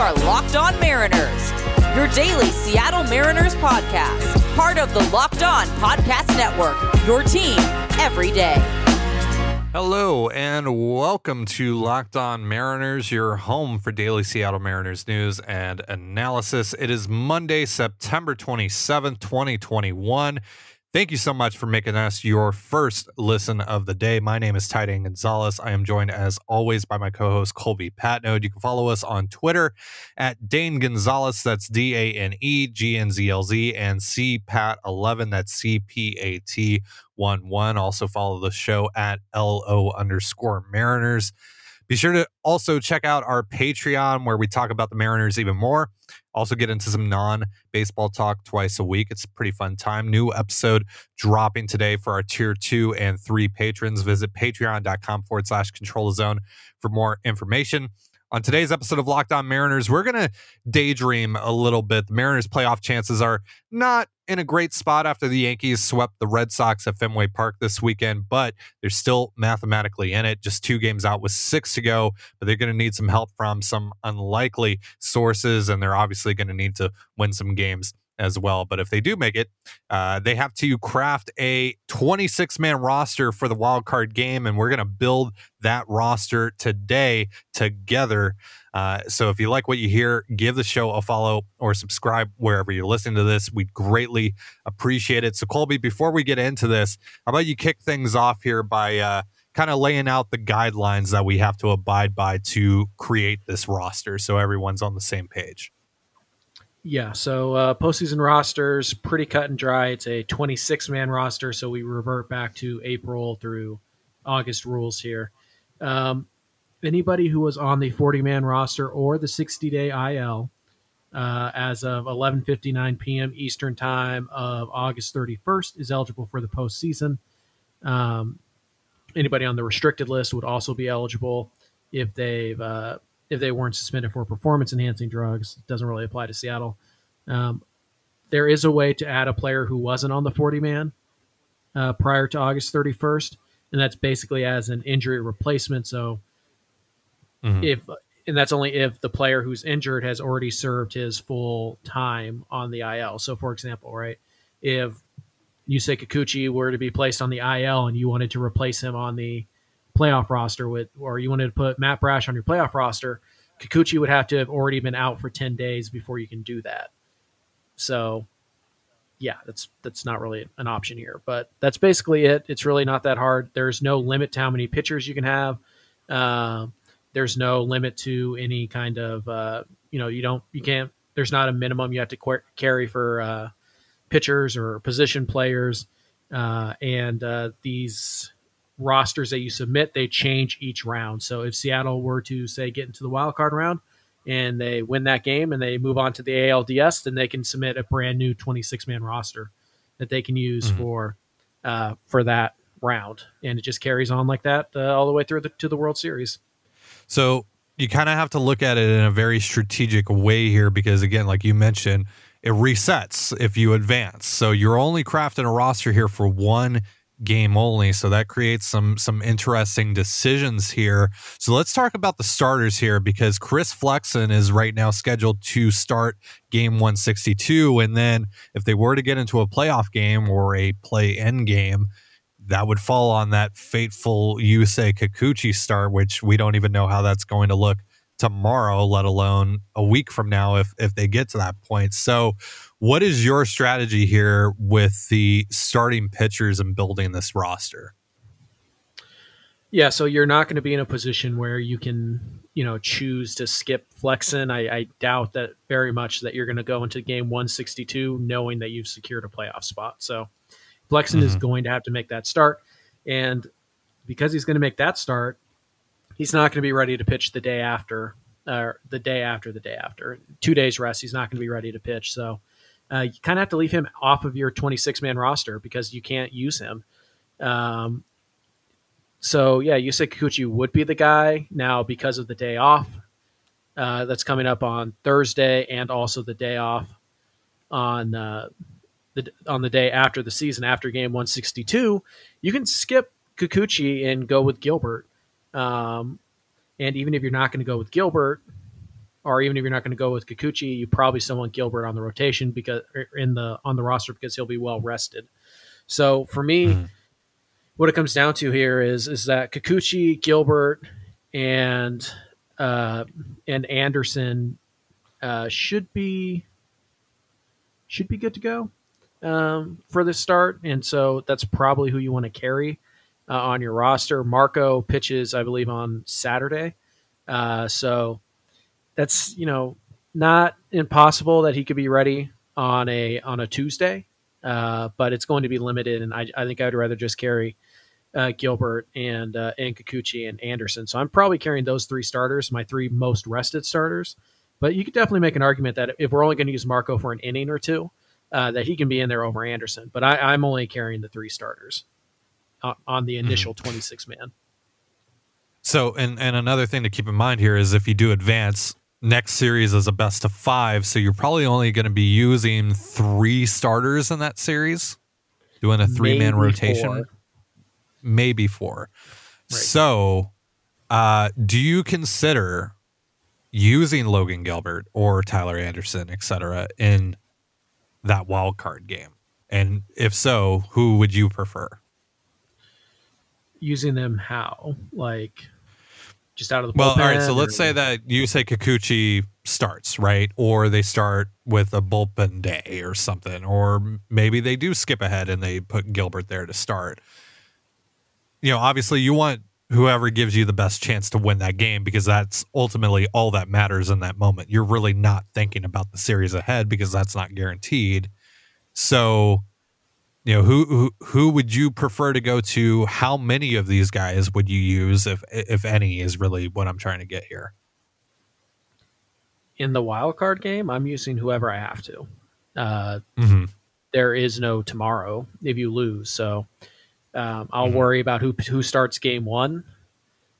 are Locked On Mariners, your daily Seattle Mariners podcast, part of the Locked On Podcast Network, your team every day. Hello, and welcome to Locked On Mariners, your home for daily Seattle Mariners news and analysis. It is Monday, September 27th, 2021. Thank you so much for making us your first listen of the day. My name is Ty Gonzalez. I am joined as always by my co-host Colby Patnode. You can follow us on Twitter at Dane Gonzalez. That's D A N E G N Z L Z and C Pat 11. That's C P A T 1 1. Also follow the show at L O underscore Mariners. Be sure to also check out our Patreon where we talk about the Mariners even more. Also get into some non-baseball talk twice a week. It's a pretty fun time. New episode dropping today for our tier two and three patrons. Visit patreon.com forward slash control zone for more information. On today's episode of Locked On Mariners, we're going to daydream a little bit. The Mariners' playoff chances are not in a great spot after the Yankees swept the Red Sox at Fenway Park this weekend, but they're still mathematically in it. Just two games out with six to go, but they're going to need some help from some unlikely sources, and they're obviously going to need to win some games as well. But if they do make it, uh, they have to craft a 26 man roster for the wild card game, and we're going to build that roster today together. Uh, so if you like what you hear, give the show a follow or subscribe wherever you're listening to this. We'd greatly appreciate it. So, Colby, before we get into this, how about you kick things off here by uh, kind of laying out the guidelines that we have to abide by to create this roster so everyone's on the same page? Yeah, so uh, postseason rosters pretty cut and dry. It's a 26 man roster, so we revert back to April through August rules here. Um, anybody who was on the 40 man roster or the 60 day IL uh, as of 11:59 p.m. Eastern Time of August 31st is eligible for the postseason. Um, anybody on the restricted list would also be eligible if they've uh, if they weren't suspended for performance enhancing drugs. It doesn't really apply to Seattle. Um, there is a way to add a player who wasn't on the 40 man uh, prior to August 31st, and that's basically as an injury replacement. So mm-hmm. if and that's only if the player who's injured has already served his full time on the IL. So, for example, right, if Yusei Kikuchi were to be placed on the IL and you wanted to replace him on the playoff roster with, or you wanted to put Matt Brash on your playoff roster, Kikuchi would have to have already been out for 10 days before you can do that. So, yeah, that's that's not really an option here, but that's basically it. It's really not that hard. There's no limit to how many pitchers you can have. Uh, there's no limit to any kind of uh, you know you don't you can't. There's not a minimum you have to qu- carry for uh, pitchers or position players, uh, and uh, these rosters that you submit, they change each round. So if Seattle were to say get into the wild card round and they win that game and they move on to the ALDS, then they can submit a brand new 26 man roster that they can use mm-hmm. for uh, for that round, and it just carries on like that uh, all the way through the, to the World Series. So you kind of have to look at it in a very strategic way here because again, like you mentioned, it resets if you advance. So you're only crafting a roster here for one game only. So that creates some some interesting decisions here. So let's talk about the starters here because Chris Flexen is right now scheduled to start game 162 and then if they were to get into a playoff game or a play end game that would fall on that fateful Yusei Kikuchi start which we don't even know how that's going to look tomorrow let alone a week from now if if they get to that point. So what is your strategy here with the starting pitchers and building this roster? Yeah, so you're not going to be in a position where you can, you know, choose to skip Flexen. I, I doubt that very much that you're going to go into game 162 knowing that you've secured a playoff spot. So Flexen mm-hmm. is going to have to make that start, and because he's going to make that start, he's not going to be ready to pitch the day after, or the day after the day after. Two days rest, he's not going to be ready to pitch. So uh, you kind of have to leave him off of your 26 man roster because you can't use him. Um, so yeah, Yusei Kikuchi would be the guy now because of the day off uh, that's coming up on Thursday and also the day off on uh, the on the day after the season after game 162. You can skip Kikuchi and go with Gilbert. Um, and even if you're not going to go with Gilbert, or even if you're not going to go with Kikuchi, you probably still want Gilbert on the rotation because er, in the on the roster because he'll be well rested. So for me, mm-hmm. what it comes down to here is is that Kikuchi, Gilbert, and uh, and Anderson uh, should be should be good to go um, for the start, and so that's probably who you want to carry uh, on your roster. Marco pitches, I believe, on Saturday, uh, so that's you know not impossible that he could be ready on a on a Tuesday, uh, but it's going to be limited, and I, I think I would rather just carry uh, Gilbert and uh, and Kikuchi and Anderson. So I'm probably carrying those three starters, my three most rested starters. But you could definitely make an argument that if we're only going to use Marco for an inning or two, uh, that he can be in there over Anderson. But I, am only carrying the three starters on, the mm-hmm. initial mm-hmm. 26 man. So, and and another thing to keep in mind here is if you do advance, next series is a best of five, so you're probably only going to be using three starters in that series, doing a three man rotation, four. maybe four. Right. So, uh, do you consider using Logan Gilbert or Tyler Anderson, et cetera, in that wild card game? And if so, who would you prefer? Using them how? Like just out of the well, all right. So let's say that you say Kikuchi starts right, or they start with a bullpen day or something, or maybe they do skip ahead and they put Gilbert there to start. You know, obviously, you want whoever gives you the best chance to win that game because that's ultimately all that matters in that moment. You're really not thinking about the series ahead because that's not guaranteed. So, you know, who who who would you prefer to go to? How many of these guys would you use if if any is really what I'm trying to get here. In the wild card game, I'm using whoever I have to. Uh, mm-hmm. there is no tomorrow if you lose, so um, I'll mm-hmm. worry about who who starts game one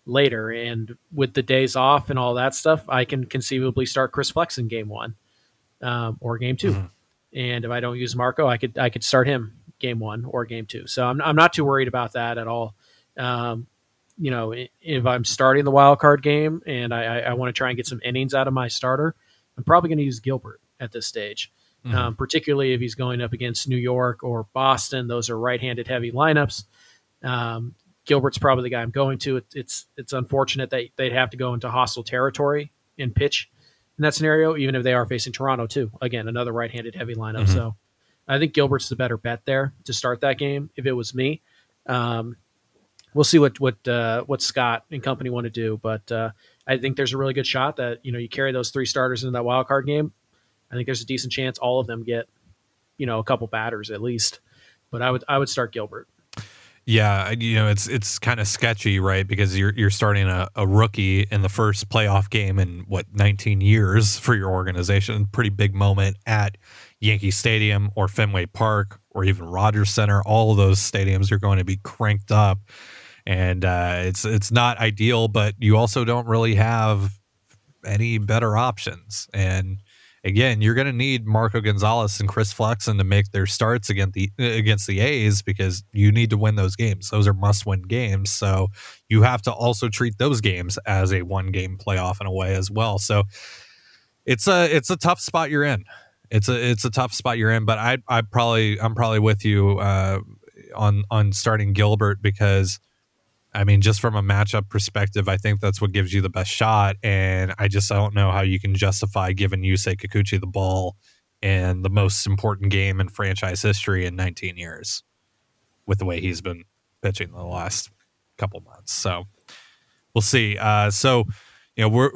later. And with the days off and all that stuff, I can conceivably start Chris Flexen game one um, or game 2 mm-hmm. And if I don't use Marco, I could I could start him game one or game two. So I'm I'm not too worried about that at all. Um, you know, if I'm starting the wild card game and I, I want to try and get some innings out of my starter, I'm probably going to use Gilbert at this stage mm-hmm. um, particularly if he's going up against New York or Boston. Those are right-handed heavy lineups. Um, Gilbert's probably the guy I'm going to. It, it's it's unfortunate that they'd have to go into hostile territory and pitch in that scenario, even if they are facing Toronto too. Again, another right-handed heavy lineup. Mm-hmm. So I think Gilbert's the better bet there to start that game. If it was me, um, we'll see what what uh, what Scott and company want to do. But uh, I think there's a really good shot that you know you carry those three starters into that wild card game. I think there's a decent chance all of them get, you know, a couple batters at least. But I would I would start Gilbert. Yeah, you know it's it's kind of sketchy, right? Because you're you're starting a, a rookie in the first playoff game in what 19 years for your organization. Pretty big moment at Yankee Stadium or Fenway Park or even Rogers Center. All of those stadiums are going to be cranked up, and uh, it's it's not ideal. But you also don't really have any better options, and again, you're going to need Marco Gonzalez and Chris Flexen to make their starts against the against the A's because you need to win those games. Those are must-win games. So you have to also treat those games as a one-game playoff in a way as well. So it's a it's a tough spot you're in. It's a it's a tough spot you're in. But I I probably I'm probably with you uh, on on starting Gilbert because I mean, just from a matchup perspective, I think that's what gives you the best shot. And I just I don't know how you can justify giving Yusei Kikuchi the ball in the most important game in franchise history in 19 years with the way he's been pitching the last couple months. So we'll see. Uh, so, you know, we're,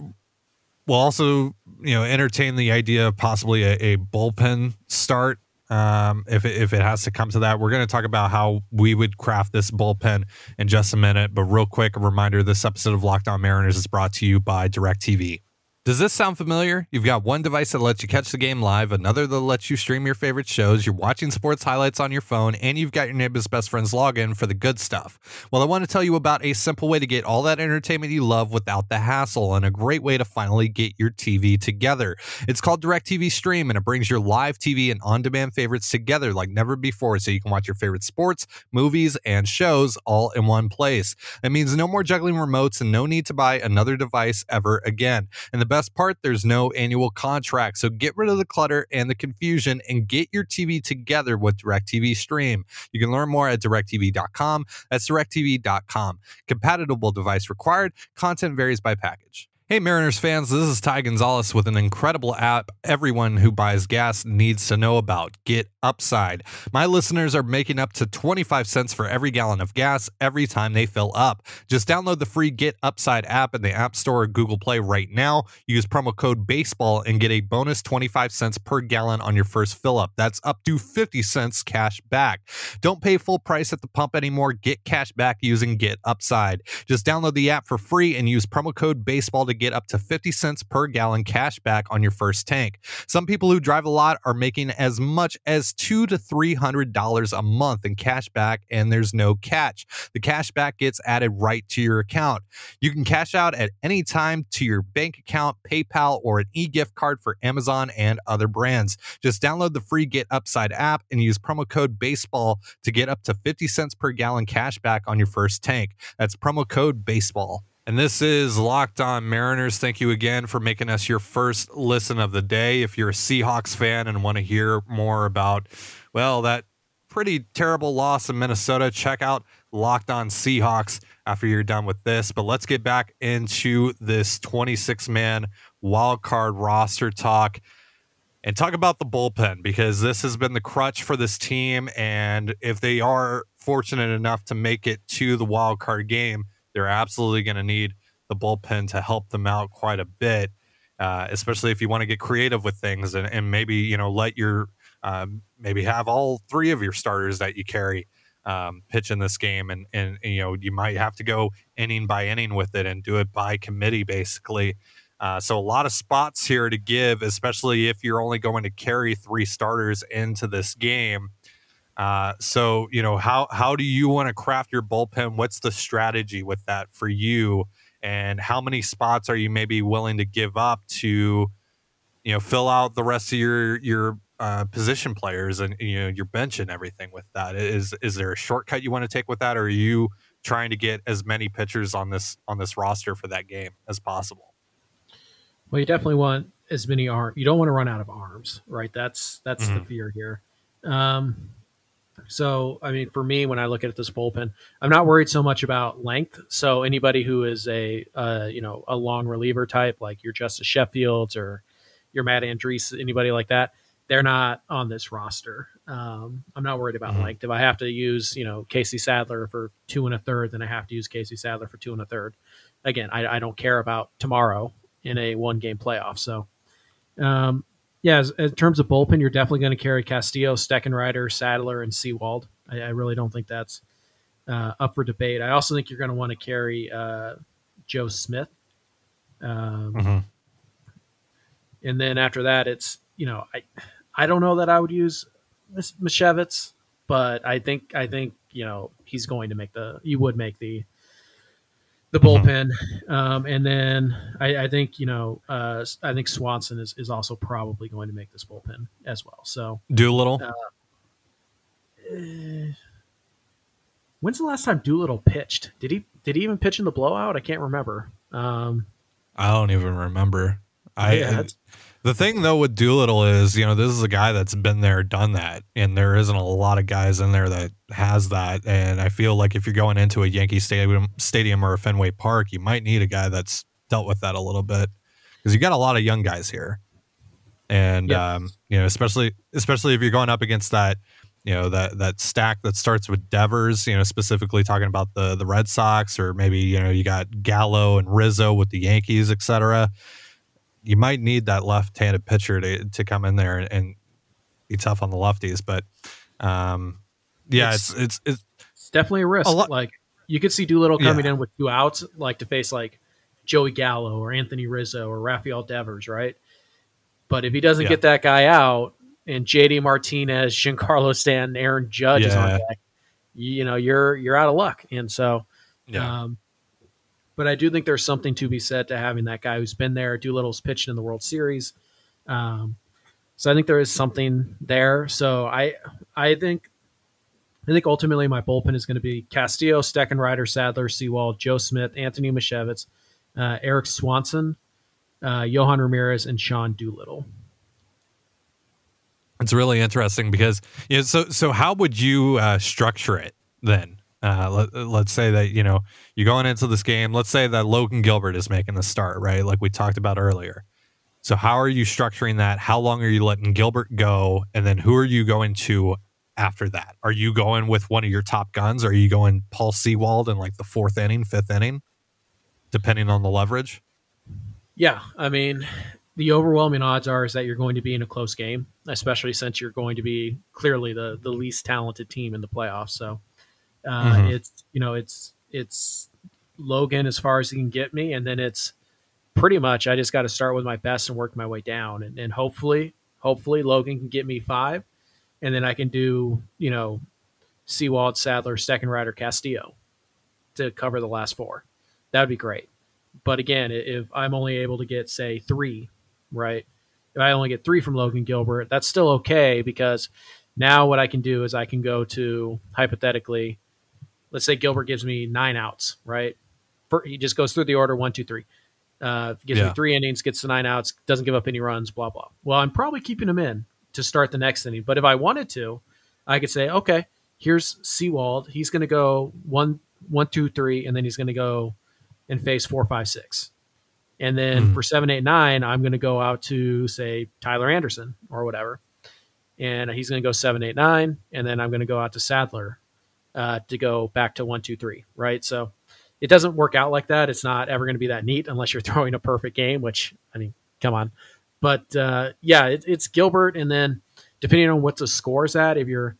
we'll also, you know, entertain the idea of possibly a, a bullpen start um, if it, if it has to come to that. We're going to talk about how we would craft this bullpen in just a minute. But real quick, a reminder: this episode of Locked On Mariners is brought to you by Directv. Does this sound familiar? You've got one device that lets you catch the game live, another that lets you stream your favorite shows, you're watching sports highlights on your phone, and you've got your neighbor's best friend's login for the good stuff. Well, I want to tell you about a simple way to get all that entertainment you love without the hassle, and a great way to finally get your TV together. It's called DirecTV Stream, and it brings your live TV and on demand favorites together like never before, so you can watch your favorite sports, movies, and shows all in one place. That means no more juggling remotes and no need to buy another device ever again. And the best part, there's no annual contract. So get rid of the clutter and the confusion and get your TV together with DirecTV Stream. You can learn more at directv.com. That's directv.com. Compatible device required. Content varies by package. Hey, Mariners fans, this is Ty Gonzalez with an incredible app everyone who buys gas needs to know about Get Upside. My listeners are making up to 25 cents for every gallon of gas every time they fill up. Just download the free Get Upside app in the App Store or Google Play right now. Use promo code BASEBALL and get a bonus 25 cents per gallon on your first fill up. That's up to 50 cents cash back. Don't pay full price at the pump anymore. Get cash back using Get Upside. Just download the app for free and use promo code BASEBALL to get up to 50 cents per gallon cash back on your first tank. Some people who drive a lot are making as much as two to three hundred dollars a month in cash back, and there's no catch. The cash back gets added right to your account. You can cash out at any time to your bank account, PayPal, or an e-gift card for Amazon and other brands. Just download the free Get Upside app and use promo code BASEBALL to get up to 50 cents per gallon cash back on your first tank. That's promo code BASEBALL. And this is Locked On Mariners. Thank you again for making us your first listen of the day. If you're a Seahawks fan and want to hear more about, well, that pretty terrible loss in Minnesota, check out Locked On Seahawks after you're done with this. But let's get back into this 26 man wild card roster talk and talk about the bullpen because this has been the crutch for this team. And if they are fortunate enough to make it to the wild card game, they're absolutely going to need the bullpen to help them out quite a bit, uh, especially if you want to get creative with things and, and maybe you know let your um, maybe have all three of your starters that you carry um, pitch in this game, and, and you know you might have to go inning by inning with it and do it by committee basically. Uh, so a lot of spots here to give, especially if you're only going to carry three starters into this game. Uh, so you know how how do you want to craft your bullpen? What's the strategy with that for you? And how many spots are you maybe willing to give up to, you know, fill out the rest of your your uh, position players and you know your bench and everything with that? Is is there a shortcut you want to take with that, or are you trying to get as many pitchers on this on this roster for that game as possible? Well, you definitely want as many arms. You don't want to run out of arms, right? That's that's mm-hmm. the fear here. Um, so, I mean, for me, when I look at this bullpen, I'm not worried so much about length. So, anybody who is a uh, you know a long reliever type, like your Justice Sheffields or your Matt Andriese, anybody like that, they're not on this roster. Um, I'm not worried about mm-hmm. length. If I have to use you know Casey Sadler for two and a third, then I have to use Casey Sadler for two and a third. Again, I, I don't care about tomorrow in a one game playoff. So, um, yeah, as, in terms of bullpen, you're definitely going to carry Castillo, Steckenrider, Sadler, and Sewald. I, I really don't think that's uh, up for debate. I also think you're going to want to carry uh, Joe Smith. Um, mm-hmm. And then after that, it's you know I I don't know that I would use Misiewicz, but I think I think you know he's going to make the you would make the the mm-hmm. bullpen, mm-hmm. um, and then I, I, think you know uh, I think Swanson is, is also probably going to make this bullpen as well. So Doolittle. Uh, uh, when's the last time Doolittle pitched? Did he did he even pitch in the blowout? I can't remember. Um, I don't even remember. I yeah, the thing though with Doolittle is, you know, this is a guy that's been there, done that, and there isn't a lot of guys in there that has that. And I feel like if you're going into a Yankee Stadium, stadium or a Fenway Park, you might need a guy that's dealt with that a little bit because you got a lot of young guys here, and um, you know, especially especially if you're going up against that, you know, that that stack that starts with Devers, you know, specifically talking about the the Red Sox, or maybe you know you got Gallo and Rizzo with the Yankees, et cetera you might need that left-handed pitcher to to come in there and, and be tough on the lefties. But um, yeah, it's it's, it's, it's definitely a risk. A like you could see Doolittle coming yeah. in with two outs, like to face like Joey Gallo or Anthony Rizzo or Rafael Devers, right? But if he doesn't yeah. get that guy out, and JD Martinez, Giancarlo Stanton, Aaron Judge yeah. is on deck, you know you're you're out of luck. And so, yeah. Um, but I do think there's something to be said to having that guy who's been there. Doolittle's pitched in the World Series, um, so I think there is something there. So I I think I think ultimately my bullpen is going to be Castillo, Steckenrider, Sadler, Sewald, Joe Smith, Anthony Misiewicz, uh, Erik Swanson, uh, Yohan Ramirez, and Sean Doolittle. It's really interesting because you know, so so how would you uh, structure it then? Uh, let, let's say that you know you're going into this game. Let's say that Logan Gilbert is making the start, right? Like we talked about earlier. So how are you structuring that? How long are you letting Gilbert go? And then who are you going to after that? Are you going with one of your top guns? Are you going Paul Sewald in like the fourth inning, fifth inning, depending on the leverage? Yeah, I mean, the overwhelming odds are is that you're going to be in a close game, especially since you're going to be clearly the the least talented team in the playoffs. So uh, mm-hmm. it's you know it's it's Logan as far as he can get me, and then it's pretty much I just got to start with my best and work my way down, and, and hopefully, hopefully Logan can get me five, and then I can do you know Sewald, Sadler, Steckenrider Castillo to cover the last four. That would be great. But again, if I'm only able to get say three, right? If I only get three from Logan Gilbert, that's still okay because now what I can do is I can go to hypothetically, let's say Gilbert gives me nine outs, right? For, he just goes through the order one, two, three. Uh, gives yeah. me three innings, gets the nine outs, doesn't give up any runs, blah blah. Well, I'm probably keeping him in to start the next inning. But if I wanted to, I could say, okay, here's Sewald. He's going to go one, one, two, three, and then he's going to go and face four, five, six. And then mm. for seven, eight, nine, I'm going to go out to say Tyler Anderson or whatever, and he's going to go seven, eight, nine, and then I'm going to go out to Sadler uh, to go back to one, two, three. Right. So it doesn't work out like that. It's not ever going to be that neat unless you're throwing a perfect game, which I mean, come on. But uh, yeah, it, it's Gilbert, and then depending on what the score's at, if you're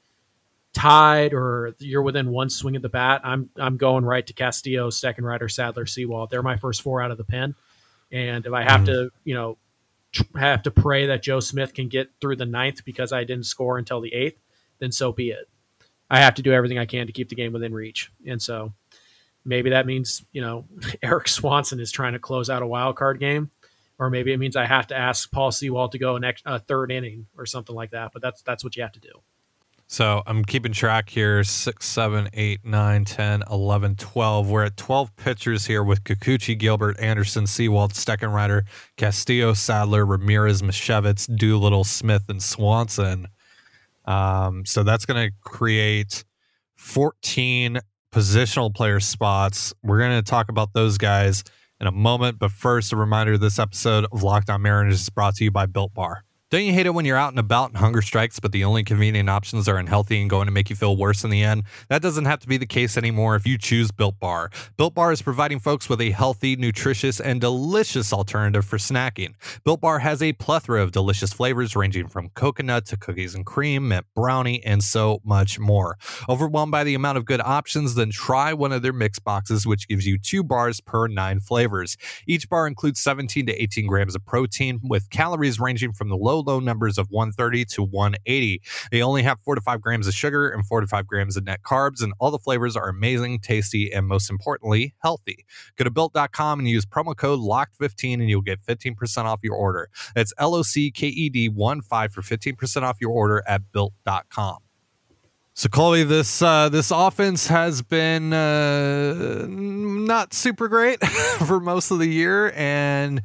tied or you're within one swing of the bat, I'm I'm going right to Castillo, Steckenrider, Sadler, Sewald. They're my first four out of the pen, and if I have mm. to, you know, have to pray that Joe Smith can get through the ninth because I didn't score until the eighth, then so be it. I have to do everything I can to keep the game within reach, and so maybe that means you know Erik Swanson is trying to close out a wild card game, or maybe it means I have to ask Paul Sewald to go next a third inning or something like that. But that's that's what you have to do. So I'm keeping track here 6, 7, 8, 9, 10, 11, 12. We're at 12 pitchers here with Kikuchi, Gilbert, Anderson, Sewald, Steckenrider, Castillo, Sadler, Ramirez, Misiewicz, Doolittle, Smith, and Swanson. Um, so that's going to create 14 positional player spots. We're going to talk about those guys in a moment. But first, a reminder this episode of Locked On Mariners is brought to you by Built Bar. Don't you hate it when you're out and about and hunger strikes, but the only convenient options are unhealthy and going to make you feel worse in the end? That doesn't have to be the case anymore if you choose Built Bar. Built Bar is providing folks with a healthy, nutritious, and delicious alternative for snacking. Built Bar has a plethora of delicious flavors ranging from coconut to cookies and cream, mint brownie, and so much more. Overwhelmed by the amount of good options? Then try one of their mix boxes, which gives you two bars per nine flavors. Each bar includes 17 to 18 grams of protein, with calories ranging from the low low numbers of 130 to 180. They only have four to five grams of sugar and four to five grams of net carbs, and all the flavors are amazing, tasty, and most importantly, healthy. Go to built.com and use promo code LOCKED15 and you'll get 15% off your order. That's L O C K E D 1 5 for 15% off your order at built.com. So, Colby, this uh, this offense has been uh, not super great for most of the year, and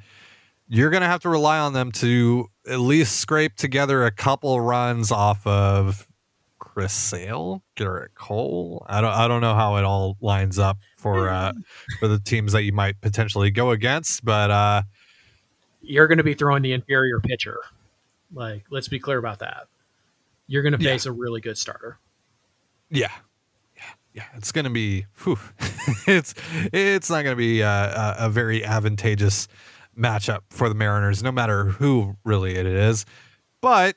you're going to have to rely on them to at least scrape together a couple runs off of Chris Sale, Gerrit Cole. I don't I don't know how it all lines up for uh, for the teams that you might potentially go against, but uh, you're going to be throwing the inferior pitcher. Like, let's be clear about that. You're going to face yeah. a really good starter. Yeah, yeah, yeah. It's going to be. Whew, it's it's not going to be uh, a, a very advantageous matchup for the Mariners, no matter who really it is. But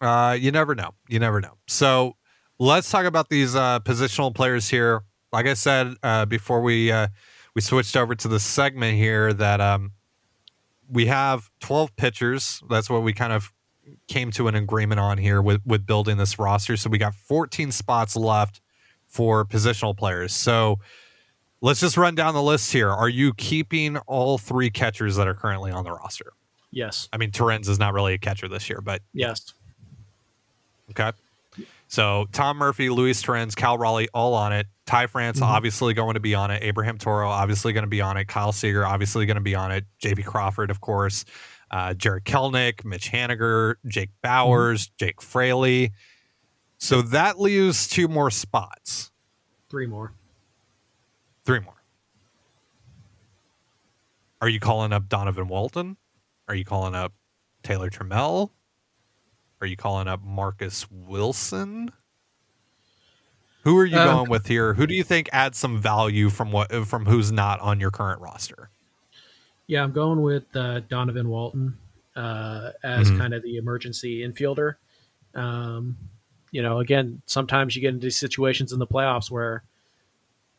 uh, you never know. You never know. So let's talk about these uh, positional players here. Like I said uh, before we uh, we switched over to the segment here, that um, we have 12 pitchers. That's what we kind of came to an agreement on here with with building this roster. So we got 14 spots left for positional players. So Let's just run down the list here. Are you keeping all three catchers that are currently on the roster? Yes. I mean, Torrens is not really a catcher this year, but yes. Okay. So Tom Murphy, Luis Torrens, Cal Raleigh, all on it. Ty France Mhm. obviously going to be on it. Abraham Toro obviously going to be on it. Kyle Seager obviously going to be on it. JP Crawford, of course. Uh, Jarred Kelenic, Mitch Haniger, Jake Bauers, Jake Fraley. So that leaves two more spots. Three more. Three more. Are you calling up Donovan Walton? Are you calling up Taylor Trammell? Are you calling up Marcus Wilson? Who are you Um, going with here? Who do you think adds some value from what from who's not on your current roster? Yeah, I'm going with uh, Donovan Walton uh, as Mhm. kind of the emergency infielder. Um, you know, again, sometimes you get into situations in the playoffs where,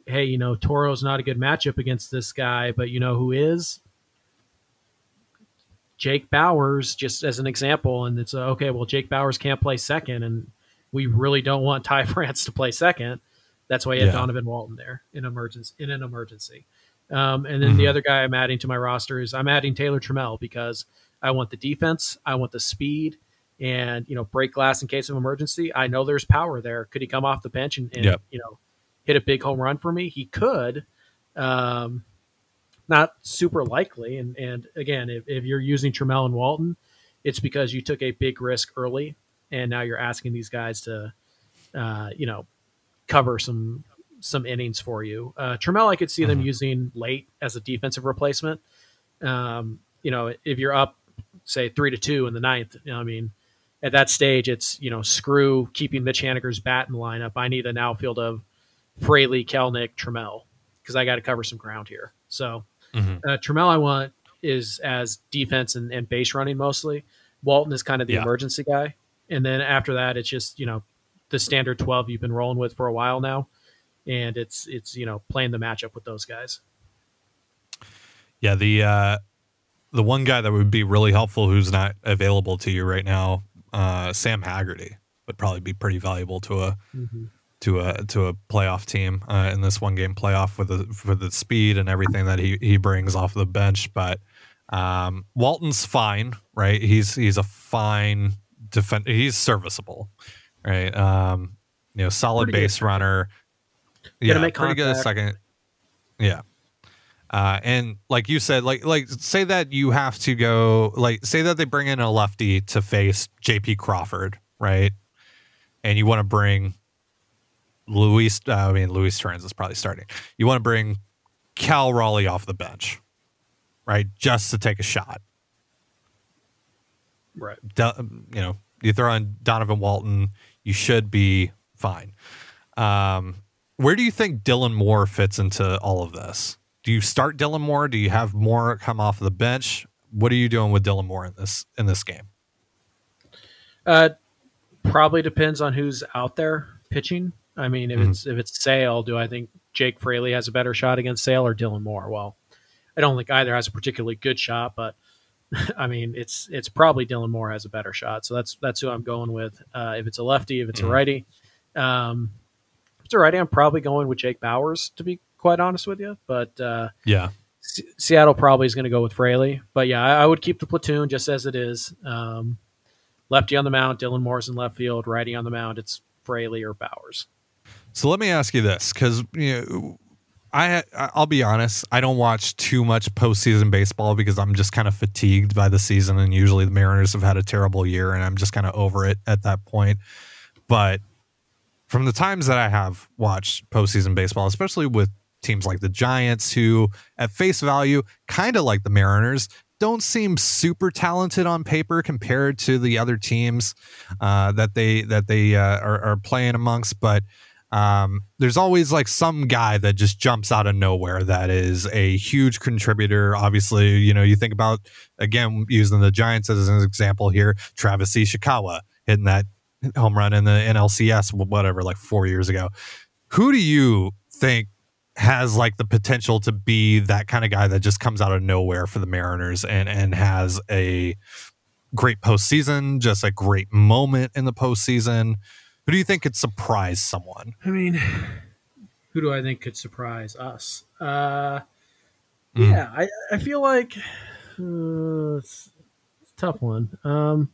hey, you know, Toro's not a good matchup against this guy, but you know who is? Jake Bauers, just as an example. And it's uh, okay, well, Jake Bauers can't play second, and we really don't want Ty France to play second. That's why you have Yeah. Donovan Walton there in emergency in an emergency. Um, and then the Mhm. other guy I'm adding to my roster is I'm adding Taylor Trammell because I want the defense, I want the speed, and you know break glass in case of emergency. I know there's power there. Could he come off the bench and, and Yep. you know hit a big home run for me? He could. Um, not super likely. And and again, if, if you're using Trammell and Walton, it's because you took a big risk early, and now you're asking these guys to, uh, you know, cover some some innings for you. Uh, Trammell, I could see them Mhm. using late as a defensive replacement. Um, you know, if you're up, say three to two in the ninth, you know, I mean, at that stage, it's you know, screw keeping Mitch Haniger's bat in the lineup. I need an outfield of Fraley, Kelenic, Trammell because I got to cover some ground here. So Mhm. uh, Trammell, I want is as defense and, and base running mostly. Walton is kind of the Yeah. emergency guy, and then after that, it's just you know the standard twelve you've been rolling with for a while now, and it's it's you know playing the matchup with those guys. Yeah, the uh, the one guy that would be really helpful who's not available to you right now, uh, Sam Haggerty would probably be pretty valuable to a to a to a playoff team uh, in this one game playoff with the for the speed and everything that he he brings off the bench. But um, Walton's fine, right? He's he's a fine defend. He's serviceable, right? Um, you know, solid Pretty base runner. Yeah, pretty good second. Yeah. Uh, and like you said, like like say that you have to go like say that they bring in a lefty to face J.P. Crawford, right? And you want to bring Luis. Uh, I mean, Luis Torrens is probably starting. You want to bring Cal Raleigh off the bench, right? Just to take a shot. Right. Do, you know, you throw in Donovan Walton, you should be fine. Um, where do you think Dylan Moore fits into all of this? Do you start Dylan Moore? Do you have Moore come off the bench? What are you doing with Dylan Moore in this in this game? Uh, probably depends on who's out there pitching. I mean, if Mhm. it's if it's Sale, do I think Jake Fraley has a better shot against Sale or Dylan Moore? Well, I don't think either has a particularly good shot, but I mean, it's it's probably Dylan Moore has a better shot. So that's that's who I'm going with. Uh, if it's a lefty, if it's Mhm. a righty, um, if it's a righty, I'm probably going with Jake Bauers to be quite honest with you. But uh, Yeah, Se- Seattle probably is going to go with Fraley. But yeah, I, I would keep the platoon just as it is. Um, lefty on the mound, Dylan Moore's in left field. Righty on the mound, it's Fraley or Bauers. So let me ask you this, because you know, I I'll be honest, I don't watch too much postseason baseball because I'm just kind of fatigued by the season, and usually the Mariners have had a terrible year, and I'm just kind of over it at that point. But from the times that I have watched postseason baseball, especially with teams like the Giants, who at face value, kind of like the Mariners, don't seem super talented on paper compared to the other teams uh, that they that they uh, are, are playing amongst, but um, there's always like some guy that just jumps out of nowhere that is a huge contributor. Obviously, you know, you think about again using the Giants as an example here, Travis Ishikawa hitting that home run in the NLCS, whatever, like four years ago. Who do you think has like the potential to be that kind of guy that just comes out of nowhere for the Mariners and and has a great postseason, just a great moment in the postseason? Who do you think could surprise someone? I mean, who do I think could surprise us? Uh, Mm. Yeah, I, I feel like uh, it's, it's a tough one. Um,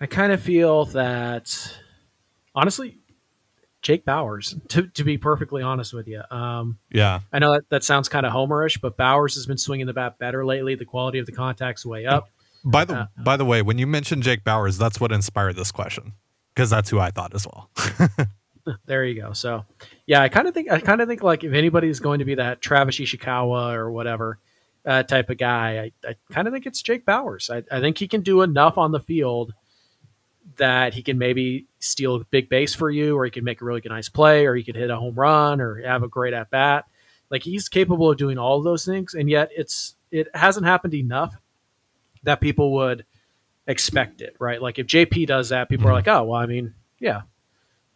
I kind of feel that, honestly, Jake Bauers, To, to be perfectly honest with you, um, Yeah. I know that, that sounds kind of homerish, but Bauers has been swinging the bat better lately. The quality of the contact's way up. By the by the way, when you mentioned Jake Bauers, that's what inspired this question because that's who I thought as well. There you go. So, yeah, I kind of think I kind of think like if anybody's going to be that Travis Ishikawa or whatever uh, type of guy, I, I kind of think it's Jake Bauers. I, I think he can do enough on the field that he can maybe steal a big base for you, or he can make a really good nice play, or he could hit a home run, or have a great at bat. Like he's capable of doing all of those things, and yet it's it hasn't happened enough that people would expect it, right? Like if JP does that, people are Mhm. like, oh, well, I mean, yeah.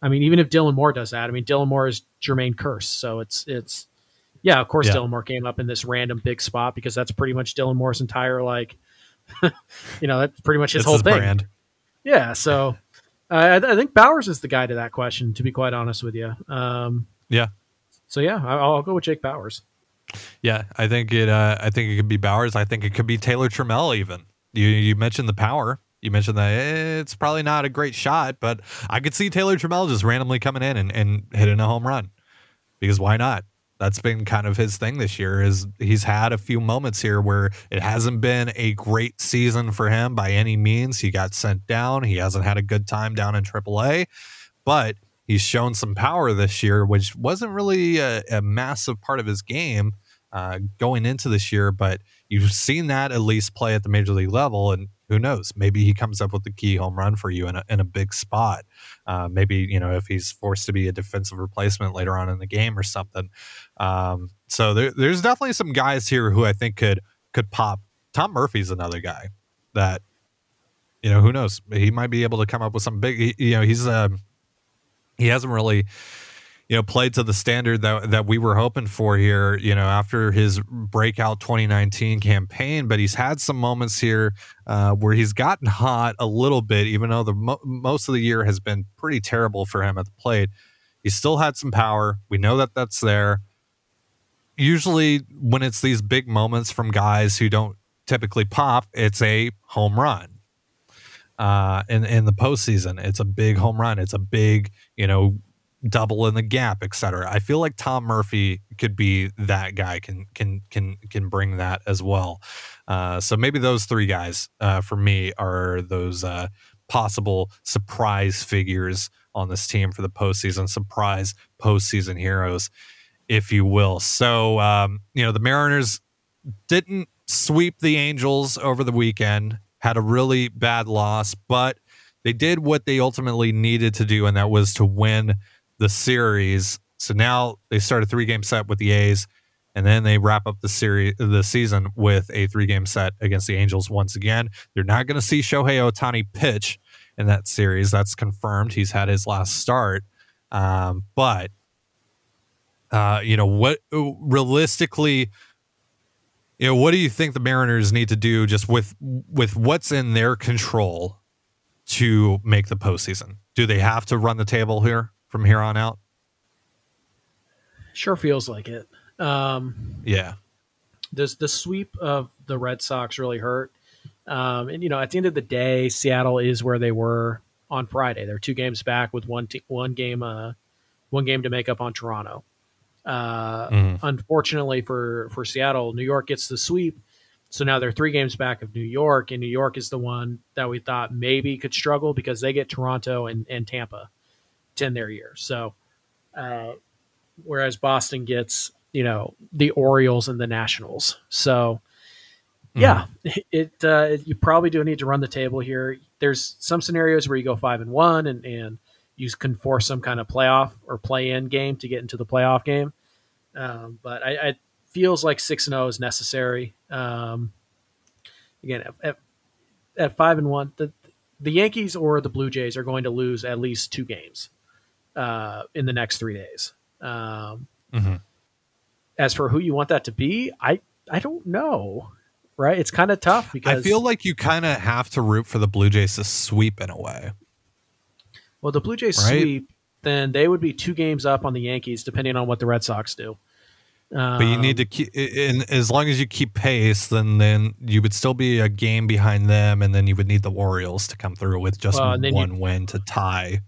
I mean, even if Dylan Moore does that, I mean, Dylan Moore is Jermaine Curse, so it's it's yeah, of course, Yeah. Dylan Moore came up in this random big spot because that's pretty much Dylan Moore's entire like, you know, that's pretty much his it's whole his thing. brand. Yeah, so uh, I, I think Bauers is the guy to that question. To be quite honest with you, um, Yeah. So yeah, I, I'll go with Jake Bauers. Yeah, I think it. Uh, I think it could be Bauers. I think it could be Taylor Trammell. Even you. You mentioned the power. You mentioned that it's probably not a great shot, but I could see Taylor Trammell just randomly coming in and, and hitting a home run because why not? That's been kind of his thing this year. Is he's had a few moments here where it hasn't been a great season for him by any means. He got sent down. He hasn't had a good time down in AAA, but he's shown some power this year, which wasn't really a, a massive part of his game uh, going into this year. But you've seen that at least play at the major league level, and who knows? Maybe he comes up with the key home run for you in a, in a big spot. Uh, maybe you know if he's forced to be a defensive replacement later on in the game or something. Um, so there, there's definitely some guys here who I think could could pop. Tom Murphy's another guy that you know who knows he might be able to come up with some big. You know he's um he hasn't really you know played to the standard that that we were hoping for here you know after his breakout 2019 campaign but he's had some moments here uh, where he's gotten hot a little bit even though the mo- most of the year has been pretty terrible for him at the plate. He still had some power. We know that that's there. Usually when it's these big moments from guys who don't typically pop it's a home run uh, in in the postseason. It's a big home run. It's a big, you know, double in the gap, etc. I feel like Tom Murphy could be that guy. Can can can can bring that as well. Uh, so maybe those three guys uh, for me are those uh, possible surprise figures on this team for the postseason. Surprise postseason heroes, if you will. So um, you know the Mariners didn't sweep the Angels over the weekend, had a really bad loss, but they did what they ultimately needed to do, and that was to win the series. So now they start a three game set with the A's, and then they wrap up the series the season with a three game set against the Angels once again. They're not going to see Shohei Ohtani pitch in that series. That's confirmed. He's had his last start. Um, but uh, you know what realistically you know what do you think the mariners need to do just with with what's in their control to make the postseason do they have to run the table here from here on out Sure feels like it. Um, yeah does the sweep of the Red Sox really hurt? Um, and you know, at the end of the day, Seattle is where they were on Friday. They're two games back with one te- one game uh, one game to make up on Toronto. Uh, Mhm. Unfortunately for for Seattle, New York gets the sweep, so now they're three games back of New York, and New York is the one that we thought maybe could struggle because they get Toronto and, and Tampa to end their year. So, uh, whereas Boston gets you know the Orioles and the Nationals. So yeah, it uh, you probably do need to run the table here. There's some scenarios where you go five and one and and you can force some kind of playoff or play in game to get into the playoff game. Um, but I, I feels like six and zero is necessary. Um, again, at, at, at five and one, the the Yankees or the Blue Jays are going to lose at least two games uh, in the next three days. Um, Mhm. As for who you want that to be, I I don't know. Right, it's kind of tough because i feel like you kind of have to root for the blue jays to sweep in a way well, the Blue Jays Right. sweep, then they would be two games up on the Yankees, depending on what the Red Sox do. But you need to Um, keep, and as long as you keep pace, then then you would still be a game behind them, and then you would need the Orioles to come through with just Well, one win to tie.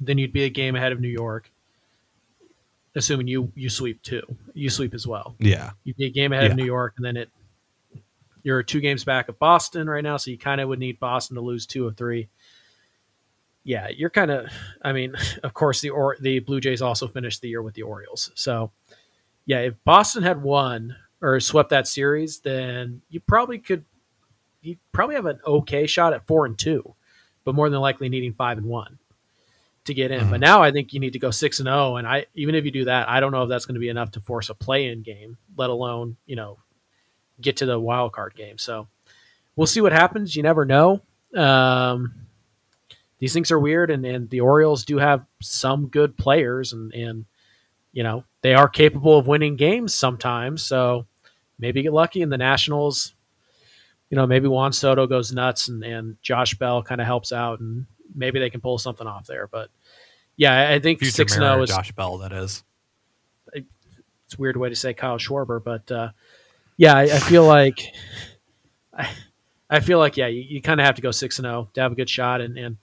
then you'd be a game ahead of New York, assuming you you sweep too. You sweep as well. Yeah, You'd be a game ahead of New York, and then it you're two games back of Boston right now, so you kind of would need Boston to lose two of three. Yeah, you're kind of. I mean, of course, the or the Blue Jays also finished the year with the Orioles, so yeah, if Boston had won or swept that series, then you probably could. You probably have an okay shot at four and two, but more than likely needing five and one to get in. But now I think you need to go six and zero, and I even if you do that, I don't know if that's going to be enough to force a play-in game, let alone you know get to the wild card game. So we'll see what happens. You never know. Um, these things are weird, and, and the Orioles do have some good players, and and you know they are capable of winning games sometimes. So maybe get lucky, in the Nationals. You know, maybe Juan Soto goes nuts and, and Josh Bell kind of helps out, and maybe they can pull something off there. But yeah, I think six and zero is Josh Bell. That is. it's a weird way to say Kyle Schwarber, but uh, yeah, I, I feel like I, I feel like yeah, you, you kind of have to go six and zero to have a good shot, and, and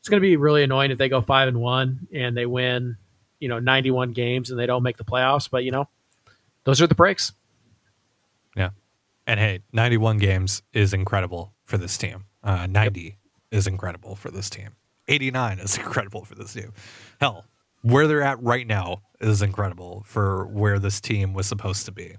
it's going to be really annoying if they go five and one and they win, you know, ninety one games and they don't make the playoffs. But you know, those are the breaks. Yeah. And hey, 91 games is incredible for this team. Uh, 90 is incredible for this team. 89 is incredible for this team. Hell, where they're at right now is incredible for where this team was supposed to be.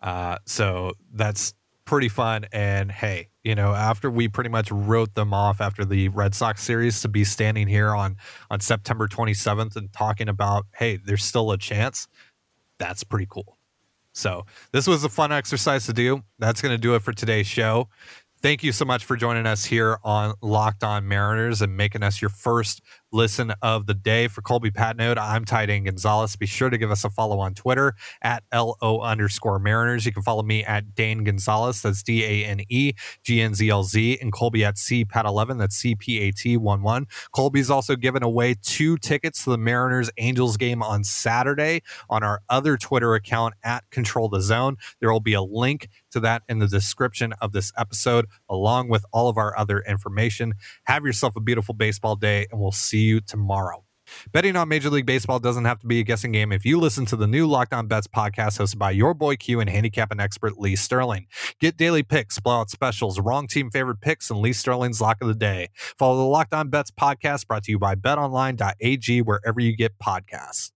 Uh, so that's pretty fun. And hey, you know, after we pretty much wrote them off after the Red Sox series to be standing here on on September 27th and talking about, hey, there's still a chance. That's pretty cool. So this was a fun exercise to do. That's going to do it for today's show. Thank you so much for joining us here on Locked On Mariners and making us your first listen of the day. For Colby Patnode, I'm Ty Dane Gonzalez. Be sure to give us a follow on Twitter at LO underscore Mariners. You can follow me at Dane Gonzalez. That's D A N E G N Z L Z. And Colby at C Pat 11. That's C P A T 1 1. Colby's also given away two tickets to the Mariners Angels game on Saturday on our other Twitter account at Control the Zone. There will be a link to that in the description of this episode, along with all of our other information. Have yourself a beautiful baseball day, and we'll see you tomorrow. Betting on Major League Baseball doesn't have to be a guessing game if you listen to the new Locked On Bets podcast hosted by your boy Q and handicapping expert Lee Sterling. Get daily picks, blowout specials, wrong team favorite picks, and Lee Sterling's lock of the day. Follow the Locked On Bets podcast brought to you by betonline.ag wherever you get podcasts.